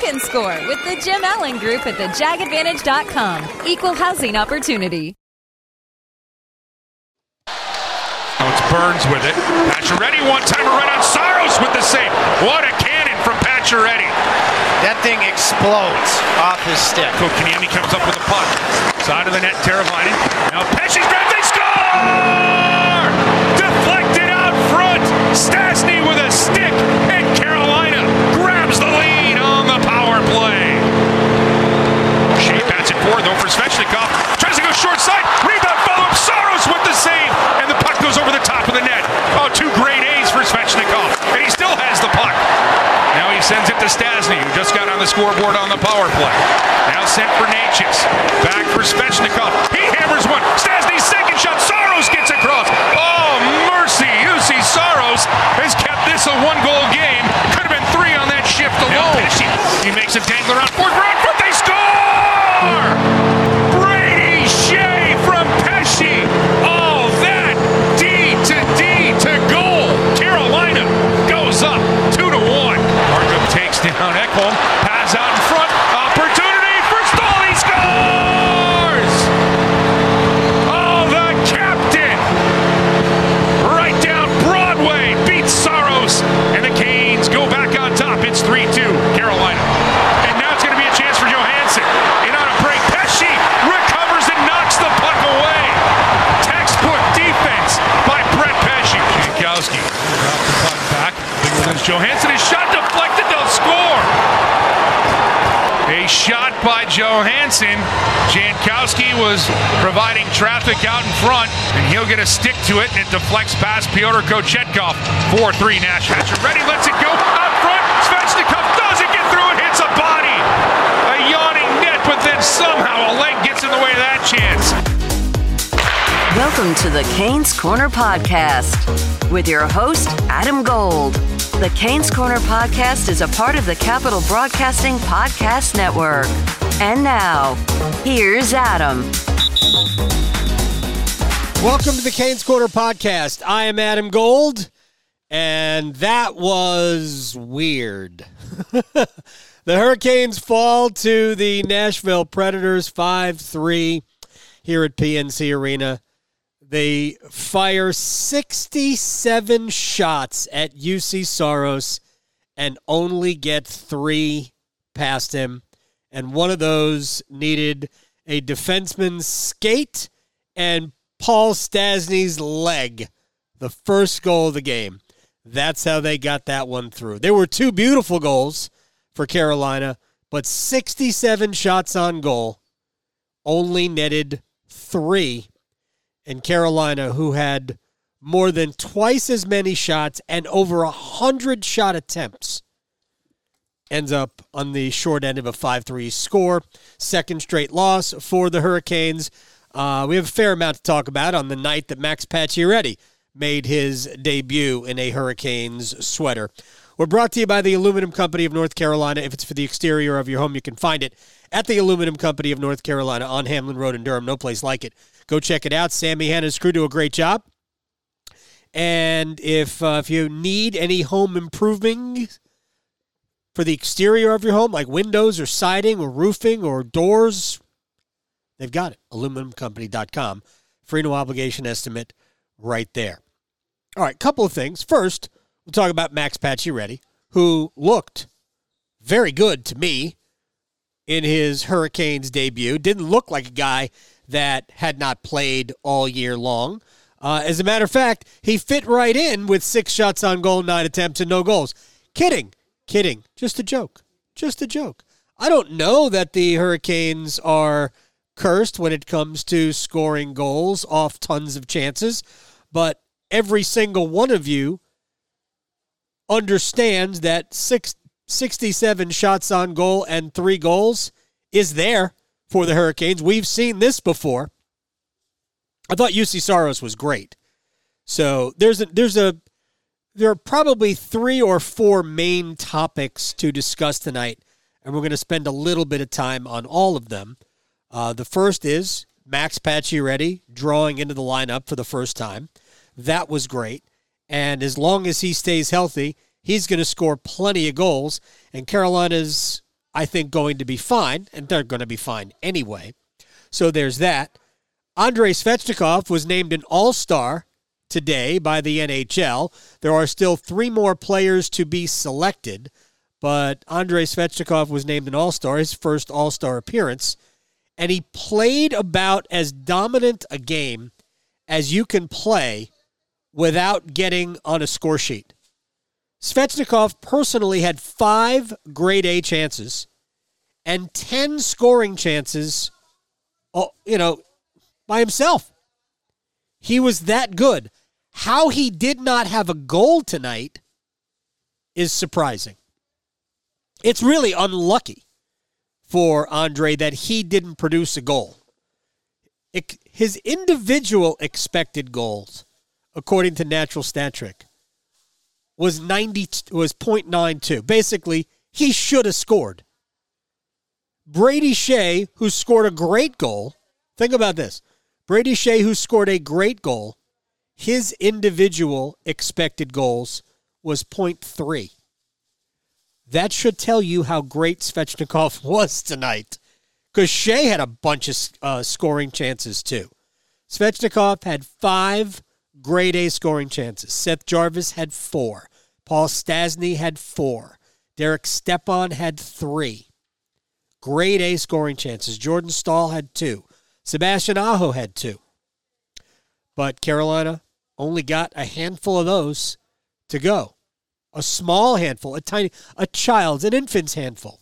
can score with the Jim Allen Group at thejagadvantage.com. Equal housing opportunity. Now it's Burns with it. Pacioretty one timer right on Saros with the save. What a cannon from Pacioretty. That thing explodes off his stick. Kotkaniemi comes up with a puck. Side of the net, Teravainen. Now Pesce's drive, they score! Deflected out front. Stastny with a stick, and Carolina grabs the lead on the power play. Skjei bats it forward though for Svechnikov. Tries to go short side. Rebound follow up. Saros with the save, and the puck goes over the top of the net. Oh, two great A's for Svechnikov, and he still has the puck. Now he sends it to Stastny, who just got on the scoreboard on the power play. Now sent for Necas. Back for Svechnikov. He hammers one. Stastny's second shot. Saros gets across. Oh, mercy. Juuse Saros has kept this a one-goal game. Could have been three on that shift alone. He makes a dangler on fourth round. By Johansen. Jankowski was providing traffic out in front, and he'll get a stick to it, and it deflects past Pyotr Kochetkov. 4-3 Nashville. Ready, lets it go out front. Svechnikov doesn't get through it, hits a body. A yawning net, but then somehow a leg gets in the way of that chance. Welcome to the Canes Corner Podcast with your host, Adam Gold. The Canes Corner Podcast is a part of the Capital Broadcasting Podcast Network. And now, here's Adam. Welcome to the Canes Corner Podcast. I am Adam Gold, and that was weird. the Hurricanes fall to the Nashville Predators 5 3 here at PNC Arena. They fire 67 shots at Juuse Saros and only get three past him. And one of those needed a defenseman's skate and Paul Stastny's leg. The first goal of the game. That's how they got that one through. There were two beautiful goals for Carolina, but 67 shots on goal, only netted three and Carolina, who had more than twice as many shots and over a hundred shot attempts, ends up on the short end of a 5-3 score. Second straight loss for the Hurricanes. Uh, we have a fair amount to talk about on the night that Max Pacioretty made his debut in a Hurricanes sweater. We're brought to you by the Aluminum Company of North Carolina. If it's for the exterior of your home, you can find it at the Aluminum Company of North Carolina on Hamlin Road in Durham. No place like it. Go check it out. Sammy Hanna's crew do a great job. And if uh, if you need any home improving for the exterior of your home, like windows or siding or roofing or doors, they've got it. AluminumCompany.com. Free no obligation estimate right there. All right, couple of things. First, we'll talk about Max Pacioretty, who looked very good to me in his Hurricanes debut. Didn't look like a guy that had not played all year long. Uh, as a matter of fact, he fit right in with six shots on goal, nine attempts, and no goals. Kidding, kidding. Just a joke. Just a joke. I don't know that the Hurricanes are cursed when it comes to scoring goals off tons of chances, but every single one of you understands that six, 67 shots on goal and three goals is there for the Hurricanes. We've seen this before. I thought Juuse Saros was great. So there's a there's a there are probably three or four main topics to discuss tonight, and we're going to spend a little bit of time on all of them. Uh, the first is Max Pacioretty drawing into the lineup for the first time. That was great, and as long as he stays healthy, he's going to score plenty of goals. And Carolina's, I think, going to be fine, and they're going to be fine anyway. So there's that. Andrei Svechnikov was named an All Star today by the NHL. There are still three more players to be selected, but Andrei Svechnikov was named an All Star, his first All Star appearance, and he played about as dominant a game as you can play without getting on a score sheet. Svechnikov personally had five grade A chances and 10 scoring chances, oh, you know, by himself. He was that good. How he did not have a goal tonight is surprising. It's really unlucky for Andre that he didn't produce a goal. It, his individual expected goals, according to Natural Stat Trick, was 90 was 0.92. Basically, he should have scored. Brady Skjei, who scored a great goal, think about this. Brady Skjei, who scored a great goal, his individual expected goals was 0.3. That should tell you how great Svechnikov was tonight. Because Skjei had a bunch of uh, scoring chances too. Svechnikov had five grade A scoring chances. Seth Jarvis had four. Paul Stastny had four. Derek Stepan had three. Grade A scoring chances. Jordan Staal had two. Sebastian Aho had two. But Carolina only got a handful of those to go. A small handful, a tiny, a child's, an infant's handful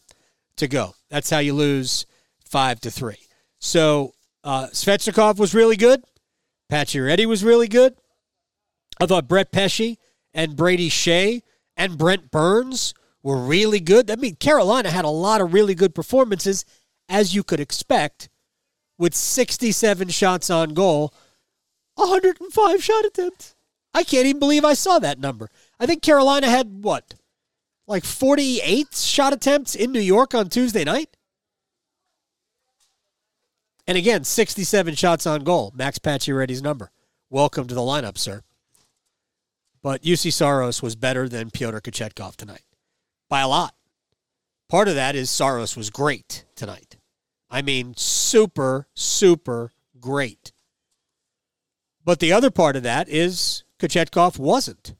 to go. That's how you lose five to three. So uh, Svechnikov was really good. Pacioretty was really good. I thought Brett Pesce and Brady Skjei and Brent Burns were really good. I mean, Carolina had a lot of really good performances, as you could expect with 67 shots on goal, 105 shot attempts. I can't even believe I saw that number. I think Carolina had what? Like 48 shot attempts in New York on Tuesday night? And again, 67 shots on goal. Max Pacioretty's number. Welcome to the lineup, sir. But Juuse Saros was better than Pyotr Kochetkov tonight by a lot. Part of that is Saros was great tonight. I mean, super, super great. But the other part of that is Kochetkov wasn't.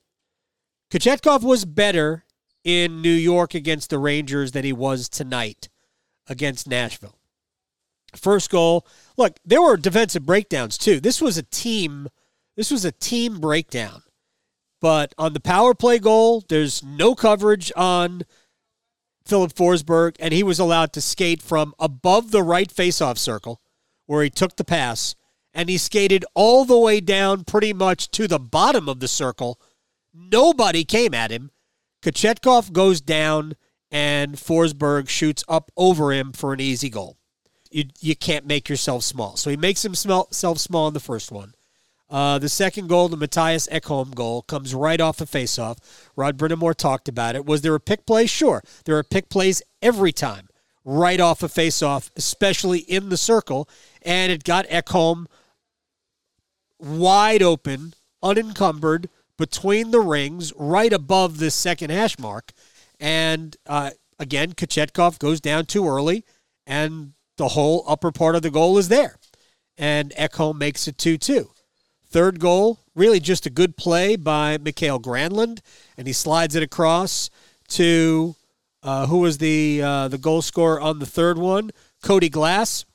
Kochetkov was better in New York against the Rangers than he was tonight against Nashville. First goal, look, there were defensive breakdowns too. This was a team, this was a team breakdown. But on the power play goal, there's no coverage on Philip Forsberg, and he was allowed to skate from above the right faceoff circle where he took the pass, and he skated all the way down pretty much to the bottom of the circle. Nobody came at him. Kochetkov goes down, and Forsberg shoots up over him for an easy goal. You, you can't make yourself small. So he makes himself small in the first one. Uh, the second goal, the Mattias Ekholm goal, comes right off a faceoff. Rod Brind'Amour talked about it. Was there a pick play? Sure. There are pick plays every time, right off a faceoff, especially in the circle. And it got Ekholm wide open, unencumbered, between the rings, right above the second hash mark. And uh, again, Kochetkov goes down too early, and the whole upper part of the goal is there. And Ekholm makes it 2 2. Third goal, really just a good play by Mikael Granlund, and he slides it across to uh, who was the uh, the goal scorer on the third one, Cody Glass,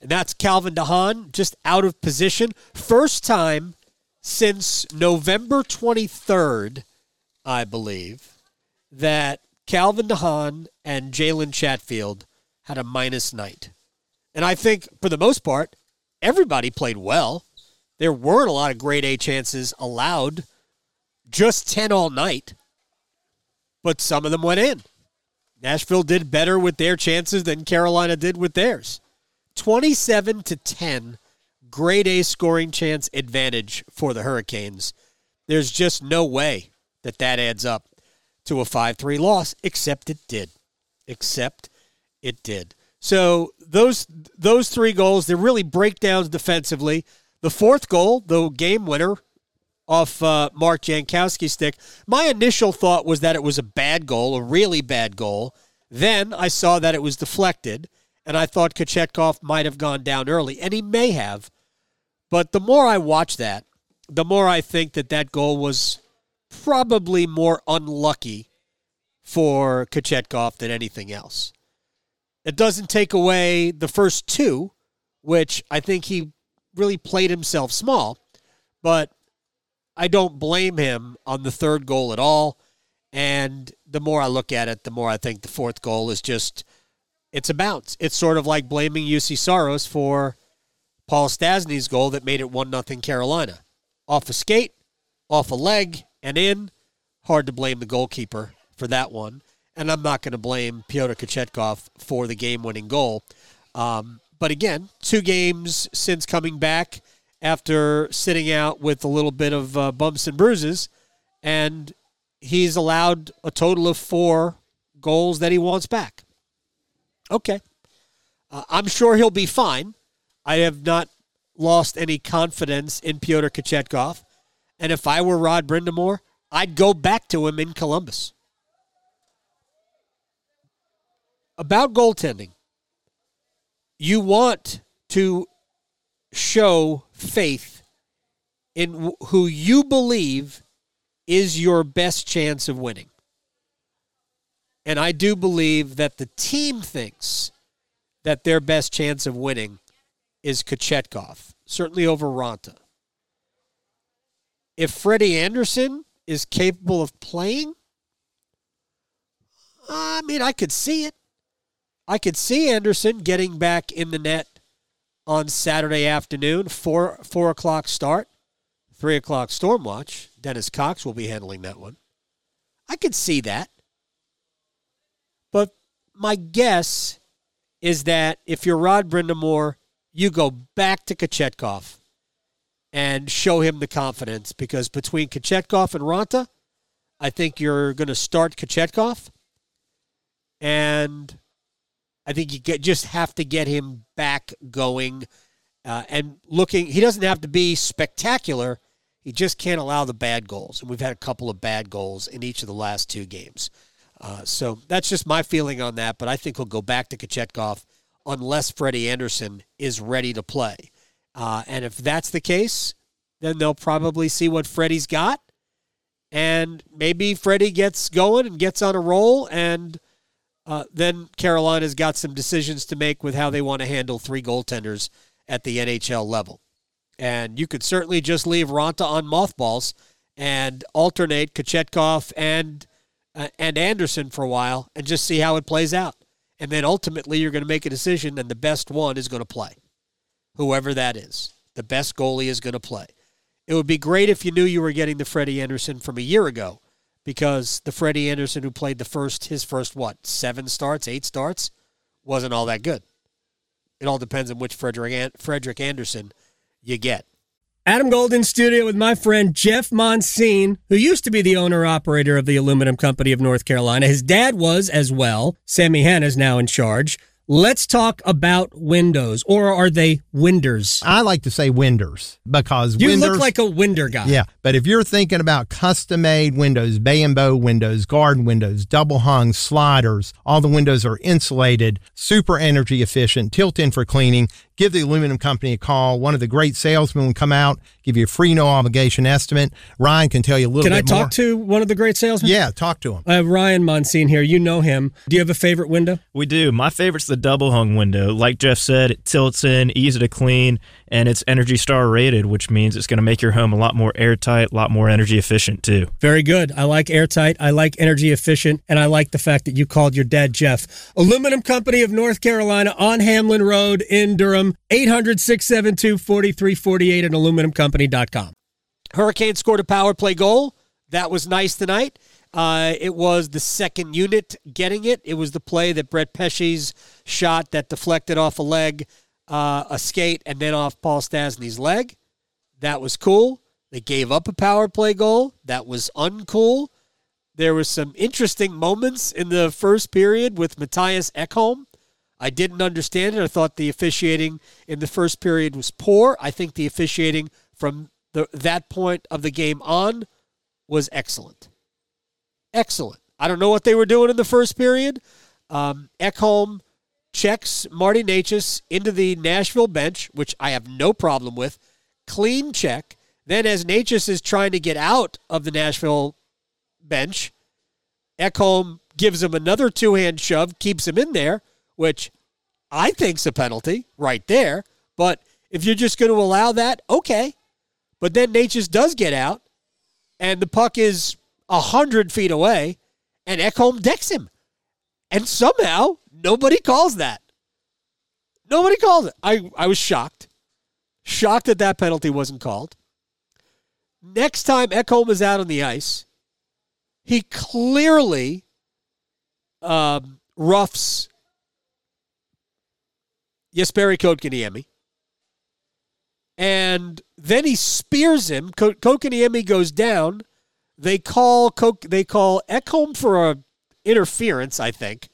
and that's Calvin DeHaan, just out of position. First time since November twenty third, I believe, that Calvin DeHaan and Jalen Chatfield had a minus night, and I think for the most part, everybody played well. There weren't a lot of grade A chances allowed, just 10 all night, but some of them went in. Nashville did better with their chances than Carolina did with theirs. 27 to 10 grade A scoring chance advantage for the Hurricanes. There's just no way that that adds up to a 5-3 loss except it did. Except it did. So those those three goals, they're really breakdowns defensively. The fourth goal, the game winner off uh, Mark Jankowski's stick, my initial thought was that it was a bad goal, a really bad goal. Then I saw that it was deflected, and I thought Kochetkov might have gone down early, and he may have. But the more I watch that, the more I think that that goal was probably more unlucky for Kochetkov than anything else. It doesn't take away the first two, which I think he really played himself small, but I don't blame him on the third goal at all. And the more I look at it, the more I think the fourth goal is just it's a bounce. It's sort of like blaming Juuse Saros for Paul Stastny's goal that made it one nothing Carolina. Off a skate, off a leg, and in. Hard to blame the goalkeeper for that one. And I'm not going to blame Pyotr Kochetkov for the game winning goal. Um, but again, two games since coming back after sitting out with a little bit of uh, bumps and bruises. And he's allowed a total of four goals that he wants back. Okay. Uh, I'm sure he'll be fine. I have not lost any confidence in Pyotr Kochetkov. And if I were Rod Brind'Amour, I'd go back to him in Columbus. About goaltending, you want to show faith in who you believe is your best chance of winning. And I do believe that the team thinks that their best chance of winning is Kochetkov, certainly over Raanta. If Freddie Andersen is capable of playing, I mean, I could see it. I could see Andersen getting back in the net on Saturday afternoon, four four o'clock start, three o'clock storm watch. Dennis Cox will be handling that one. I could see that. But my guess is that if you're Rod Brind'Amour, you go back to Kochetkov and show him the confidence because between Kochetkov and Raanta, I think you're going to start Kochetkov. And I think you get, just have to get him back going uh, and looking. He doesn't have to be spectacular. He just can't allow the bad goals. And we've had a couple of bad goals in each of the last two games. Uh, so that's just my feeling on that. But I think he'll go back to Kochetkov unless Freddie Andersen is ready to play. Uh, and if that's the case, then they'll probably see what Freddie's got. And maybe Freddie gets going and gets on a roll. And uh, then Carolina's got some decisions to make with how they want to handle three goaltenders at the NHL level. And you could certainly just leave Raanta on mothballs and alternate Kochetkov and uh, and Andersen for a while and just see how it plays out. And then ultimately, you're going to make a decision, and the best one is going to play, whoever that is. The best goalie is going to play. It would be great if you knew you were getting the Freddie Andersen from a year ago, because the Freddie Andersen who played the first, his first what, seven starts, eight starts, wasn't all that good. It all depends on which Frederick Frederik Andersen you get. Adam Golden studio with my friend Jeff Monsine, who used to be the owner operator of the Aluminum Company of North Carolina. His dad was as well. Sammy Hanna is now in charge. Let's talk about windows, or are they winders? I like to say winders because you winders, look like a winder guy. Yeah, but if you're thinking about custom made windows, bay and bow windows, garden windows, double hung sliders, all the windows are insulated, super energy efficient, tilt in for cleaning. Give the aluminum company a call. One of the great salesmen will come out, give you a free no obligation estimate. Ryan can tell you a little bit. can I talk more. to one of the great salesmen? Yeah, talk to him. I have Ryan Monsine here. You know him. Do you have a favorite window? We do. My favorite's the double hung window. Like Jeff said, it tilts in, easy to clean, and it's Energy Star rated, which means it's going to make your home a lot more airtight, a lot more energy efficient too. Very good. I like airtight. I like energy efficient, and I like the fact that you called your dad Jeff. Aluminum Company of North Carolina on Hamlin Road in Durham. 800 672 4348 at aluminumcompany.com. Hurricane scored a power play goal. That was nice tonight. Uh, it was the second unit getting it. It was the play that Brett Pesce's shot that deflected off a leg, uh, a skate, and then off Paul Stastny's leg. That was cool. They gave up a power play goal. That was uncool. There were some interesting moments in the first period with Mattias Ekholm. I didn't understand it. I thought the officiating in the first period was poor. I think the officiating from the, that point of the game on was excellent. Excellent. I don't know what they were doing in the first period. Um, Ekholm checks Marty Necas into the Nashville bench, which I have no problem with. Clean check. Then, as Necas is trying to get out of the Nashville bench, Ekholm gives him another two hand shove, keeps him in there, which I think's a penalty right there. But if you're just going to allow that, okay. But then Necas does get out, and the puck is a hundred feet away, and Ekholm decks him, and somehow nobody calls that. Nobody calls it. I I was shocked, shocked that that penalty wasn't called. Next time Ekholm is out on the ice, he clearly um, roughs Jesperi Kotkaniemi. And then he spears him. Kotkaniemi goes down. They call Coke. they call Ekholm for a interference, I think.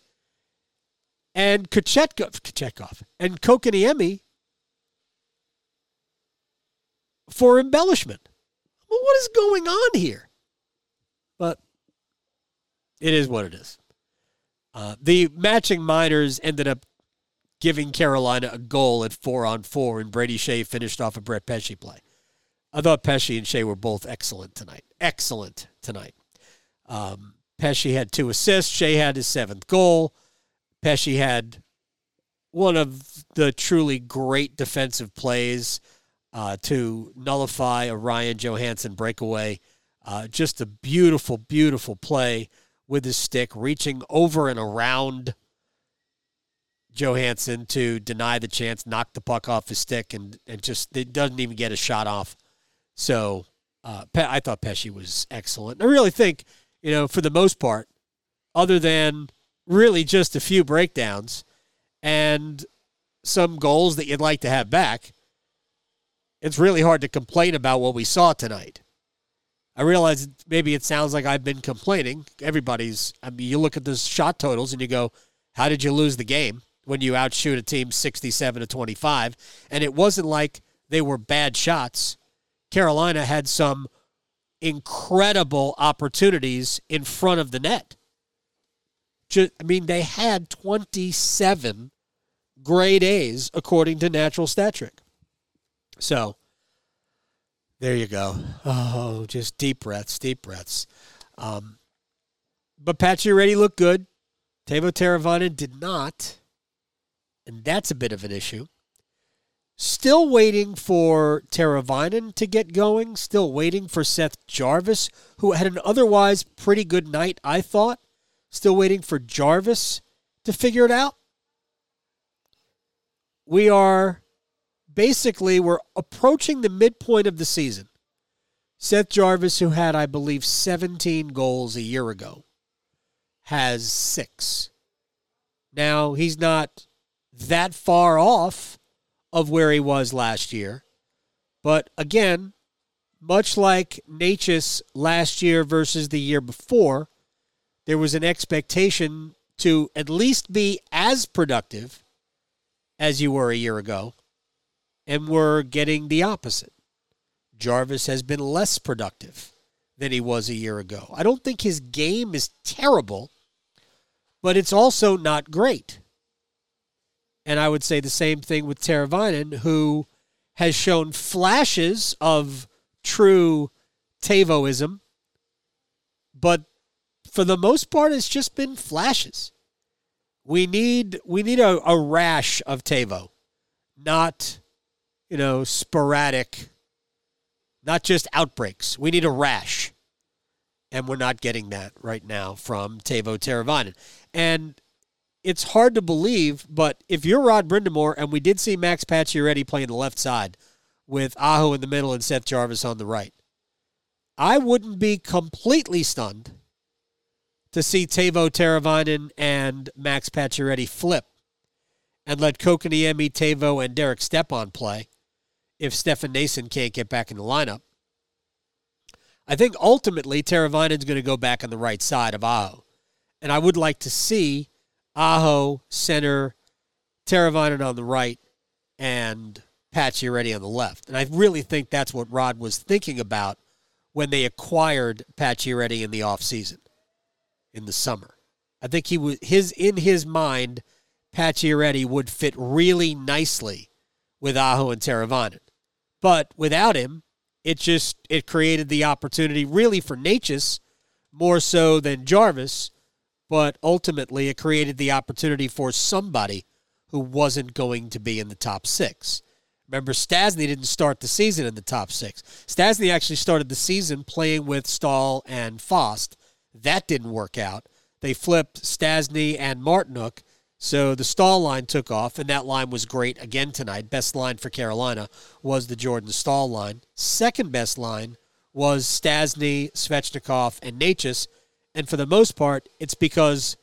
And Kochetkov, Kochetkov and Kotkaniemi for embellishment. Well, what is going on here? But it is what it is. Uh, the matching minors ended up giving Carolina a goal at four on four, and Brady Skjei finished off a Brett Pesce play. I thought Pesce and Skjei were both excellent tonight. Excellent tonight. Um, Pesce had two assists. Skjei had his seventh goal. Pesce had one of the truly great defensive plays uh, to nullify a Ryan Johansen breakaway. Uh, just a beautiful, beautiful play with his stick, reaching over and around Johansen to deny the chance, knock the puck off his stick, and, and just it doesn't even get a shot off. So uh, I thought Pesce was excellent. I really think, you know, for the most part, other than really just a few breakdowns and some goals that you'd like to have back, it's really hard to complain about what we saw tonight. I realize maybe it sounds like I've been complaining. Everybody's, I mean, you look at the shot totals and you go, how did you lose the game? when you outshoot a team 67 to 25. And it wasn't like they were bad shots. Carolina had some incredible opportunities in front of the net. Just, I mean, they had 27 grade A's according to Natural Stat Trick. So there you go. Oh, just deep breaths, deep breaths. Um, but Pacioretty looked good. Teuvo Teravainen did not and that's a bit of an issue. Still waiting for Teravainen to get going. Still waiting for Seth Jarvis, who had an otherwise pretty good night, I thought. Still waiting for Jarvis to figure it out. We are basically we're approaching the midpoint of the season. Seth Jarvis, who had, I believe, 17 goals a year ago, has six. Now, he's not that far off of where he was last year. But again, much like Necas last year versus the year before, there was an expectation to at least be as productive as you were a year ago, and we're getting the opposite. Jarvis has been less productive than he was a year ago. I don't think his game is terrible, but it's also not great. And I would say the same thing with Teravainen, who has shown flashes of true Tavoism, but for the most part, it's just been flashes. We need we need a, a rash of Tavo, not you know sporadic, not just outbreaks. We need a rash, and we're not getting that right now from Teuvo Teravainen. And it's hard to believe, but if you're Rod Brind'Amour, and we did see Max Pacioretty playing the left side with Aho in the middle and Seth Jarvis on the right, I wouldn't be completely stunned to see Teuvo Teravainen and Max Pacioretty flip and let Kotkaniemi, Teuvo, and Derek Stepan play if Stefan Noesen can't get back in the lineup. I think ultimately Teravainen's going to go back on the right side of Aho. And I would like to see Aho, center, Teravainen on the right, and Pacioretty on the left. And I really think that's what Rod was thinking about when they acquired Pacioretty in the offseason, in the summer. I think he was his in his mind, Pacioretty would fit really nicely with Aho and Teravainen. But without him, it just it created the opportunity really for Necas more so than Jarvis, but ultimately it created the opportunity for somebody who wasn't going to be in the top six. Remember, Stastny didn't start the season in the top six. Stastny actually started the season playing with Staal and Fast. That didn't work out. They flipped Stastny and Martinook so the Staal line took off, and that line was great again tonight. Best line for Carolina was the Jordan Staal line. Second best line was Stastny, Svechnikov, and Necas. And for the most part, it's because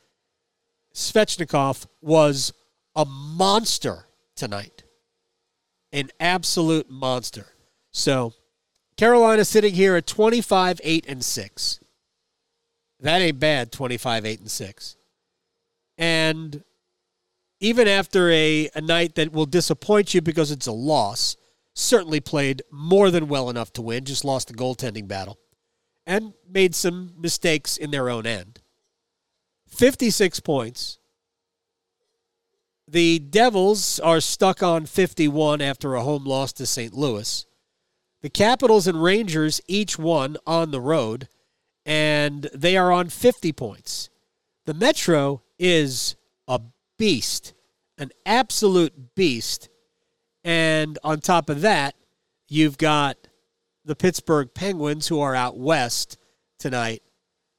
Svechnikov was a monster tonight. An absolute monster. So Carolina sitting here at 25, 8, and 6. That ain't bad, 25, 8, and 6. And even after a, a night that will disappoint you because it's a loss, certainly played more than well enough to win, just lost the goaltending battle, and made some mistakes in their own end. 56 points. The Devils are stuck on 51 after a home loss to St. Louis. The Capitals and Rangers each won on the road, and they are on 50 points. The Metro is a beast, an absolute beast. And on top of that, you've got the Pittsburgh Penguins who are out west tonight.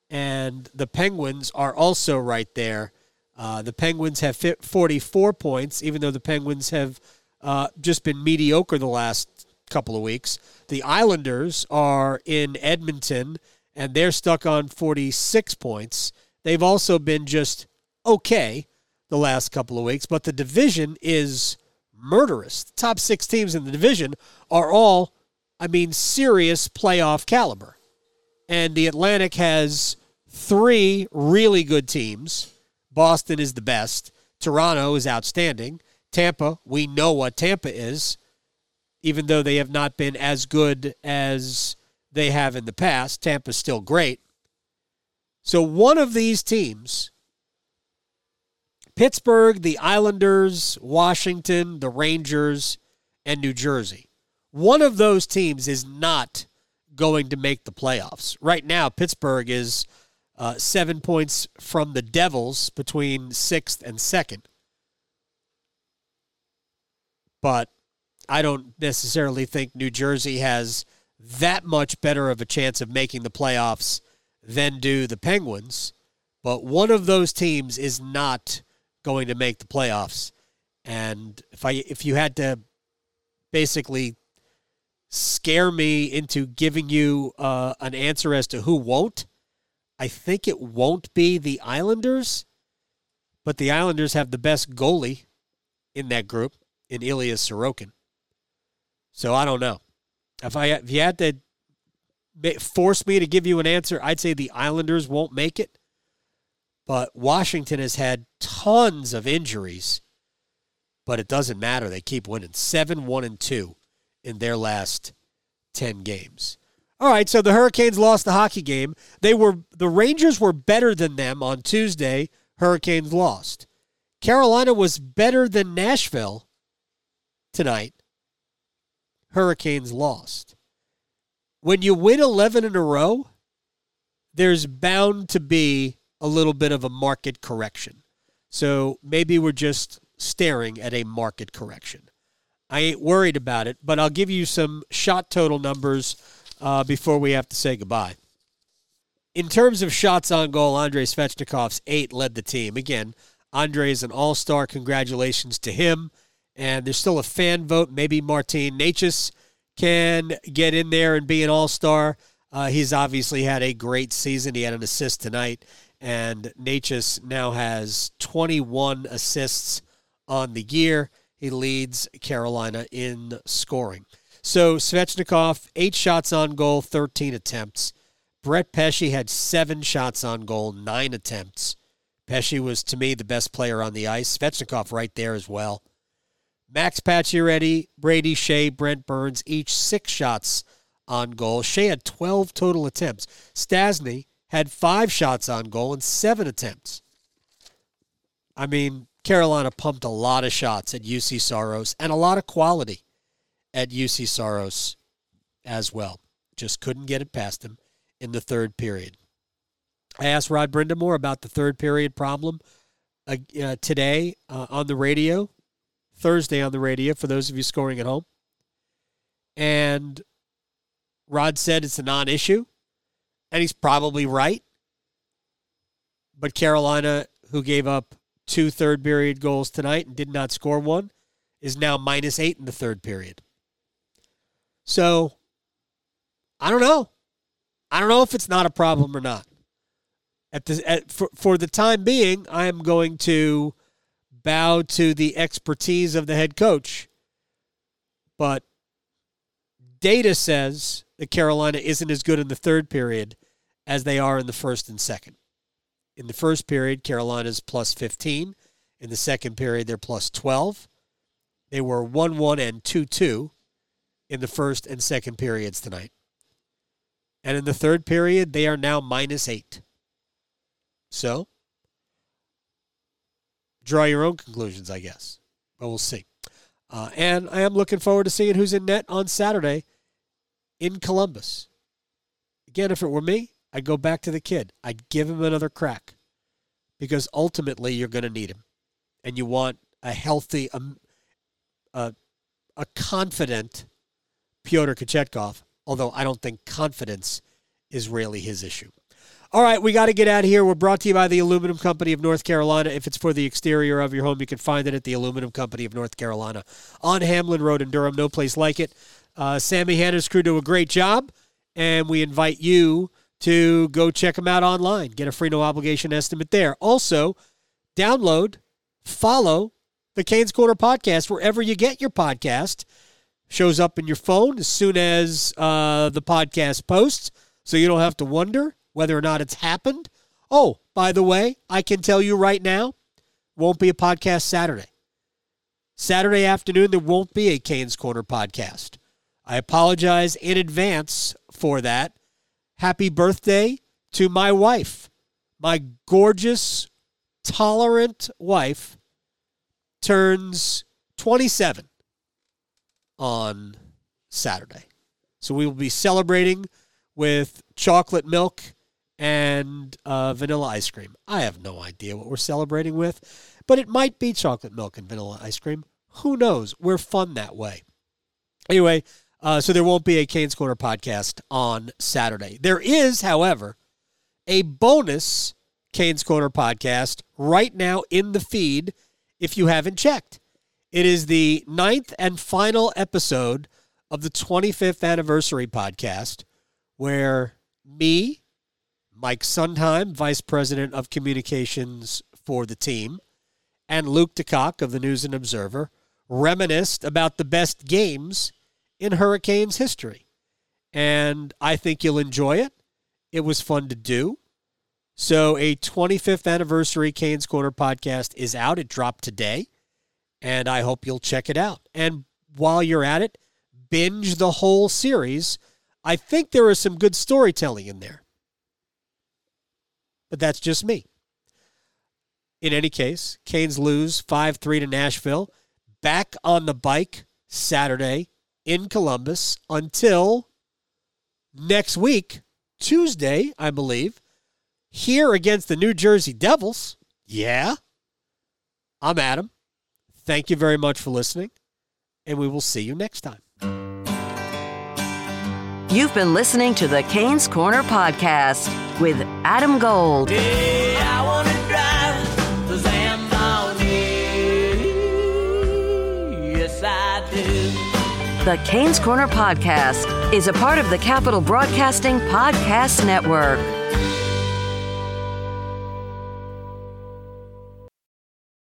And the Penguins are also right there. Uh, the Penguins have 44 points, even though the Penguins have uh, just been mediocre the last couple of weeks. The Islanders are in Edmonton, and they're stuck on 46 points. They've also been just okay the last couple of weeks, but the division is murderous. The top six teams in the division are all, I mean, serious playoff caliber. And the Atlantic has three really good teams. Boston is the best. Toronto is outstanding. Tampa, we know what Tampa is, even though they have not been as good as they have in the past. Tampa's still great. So one of these teams Pittsburgh, the Islanders, Washington, the Rangers, and New Jersey. One of those teams is not going to make the playoffs. Right now, Pittsburgh is uh, seven points from the Devils between sixth and second. But I don't necessarily think New Jersey has that much better of a chance of making the playoffs than do the Penguins. But one of those teams is not going to make the playoffs. And if I if you had to basically scare me into giving you uh, an answer as to who won't, I think it won't be the Islanders, but the Islanders have the best goalie in that group in Ilya Sorokin. So I don't know. If I if you had to force me to give you an answer, I'd say the Islanders won't make it. But Washington has had tons of injuries, but it doesn't matter. They keep winning 7 1 and 2 in their last 10 games. All right, so the Hurricanes lost the hockey game. They were the Rangers were better than them on Tuesday. Hurricanes lost. Carolina was better than Nashville tonight. Hurricanes lost. When you win 11 in a row, there's bound to be a little bit of a market correction. So maybe we're just staring at a market correction. I ain't worried about it, but I'll give you some shot total numbers uh, before we have to say goodbye. In terms of shots on goal, Andrei Svechnikov's eight led the team. Again, Andre is an all star. Congratulations to him. And there's still a fan vote. Maybe Martin Necas can get in there and be an all star. Uh, he's obviously had a great season. He had an assist tonight And Necas now has 21 assists on the year. He leads Carolina in scoring. So Svechnikov, eight shots on goal, 13 attempts. Brett Pesce had seven shots on goal, nine attempts. Pesce was, to me, the best player on the ice. Svechnikov right there as well. Max Pacioretty, Brady Skjei, Brent Burns, each six shots on goal. Skjei had 12 total attempts. Stastny had five shots on goal and seven attempts. I mean, Carolina pumped a lot of shots at Juuse Saros and a lot of quality at Juuse Saros as well. Just couldn't get it past him in the third period. I asked Rod Brind'Amour about the third period problem uh, uh, today uh, on the radio, Thursday on the radio, for those of you scoring at home. And Rod said it's a non issue, and he's probably right. But Carolina, who gave up two third period goals tonight and did not score one, is now minus eight in the third period. So I don't know. I don't know if it's not a problem or not. At the at, for, for the time being, I am going to bow to the expertise of the head coach. But data says that Carolina isn't as good in the third period as they are in the first and second. In the first period, Carolina's plus 15. In the second period, they're plus 12. They were 1 1 and 2 2 in the first and second periods tonight. And in the third period, they are now minus 8. So, draw your own conclusions, I guess. But we'll see. Uh, and I am looking forward to seeing who's in net on Saturday in Columbus. Again, if it were me, I'd go back to the kid. I'd give him another crack because ultimately you're going to need him. And you want a healthy, um, uh, a confident Pyotr Kochetkov, although I don't think confidence is really his issue. All right, we got to get out of here. We're brought to you by the Aluminum Company of North Carolina. If it's for the exterior of your home, you can find it at the Aluminum Company of North Carolina on Hamlin Road in Durham. No place like it. Uh, Sammy Hanna's crew do a great job, and we invite you to go check them out online. Get a free no obligation estimate there. Also, download, follow the Canes Corner podcast wherever you get your podcast. Shows up in your phone as soon as uh, the podcast posts, so you don't have to wonder whether or not it's happened. Oh, by the way, I can tell you right now, won't be a podcast Saturday. Saturday afternoon, there won't be a Canes Corner podcast. I apologize in advance for that. Happy birthday to my wife, my gorgeous, tolerant wife turns 27 on Saturday. So we will be celebrating with chocolate milk and uh, vanilla ice cream. I have no idea what we're celebrating with, but it might be chocolate milk and vanilla ice cream. Who knows? We're fun that way. Anyway, uh, so there won't be a Canes Corner podcast on Saturday. There is, however, a bonus Canes Corner podcast right now in the feed if you haven't checked. It is the ninth and final episode of the 25th anniversary podcast where me, Mike Sundheim, Vice President of Communications for the team, and Luke DeCock of the News and Observer reminisced about the best games in Hurricanes history. And I think you'll enjoy it. It was fun to do. So, a 25th anniversary Canes Corner podcast is out. It dropped today, and I hope you'll check it out. And while you're at it, binge the whole series. I think there is some good storytelling in there. But that's just me. In any case, Canes lose 5 3 to Nashville. Back on the bike Saturday in Columbus until next week, Tuesday, I believe, here against the New Jersey Devils. Yeah. I'm Adam. Thank you very much for listening, and we will see you next time. You've been listening to the Canes Corner podcast with Adam Gold. The Canes Corner podcast is a part of the Capital Broadcasting Podcast Network.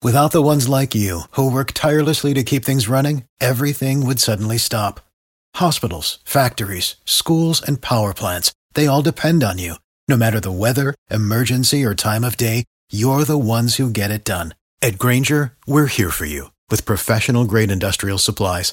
Without the ones like you, who work tirelessly to keep things running, everything would suddenly stop. Hospitals, factories, schools, and power plants, they all depend on you. No matter the weather, emergency, or time of day, you're the ones who get it done. At Granger, we're here for you with professional grade industrial supplies.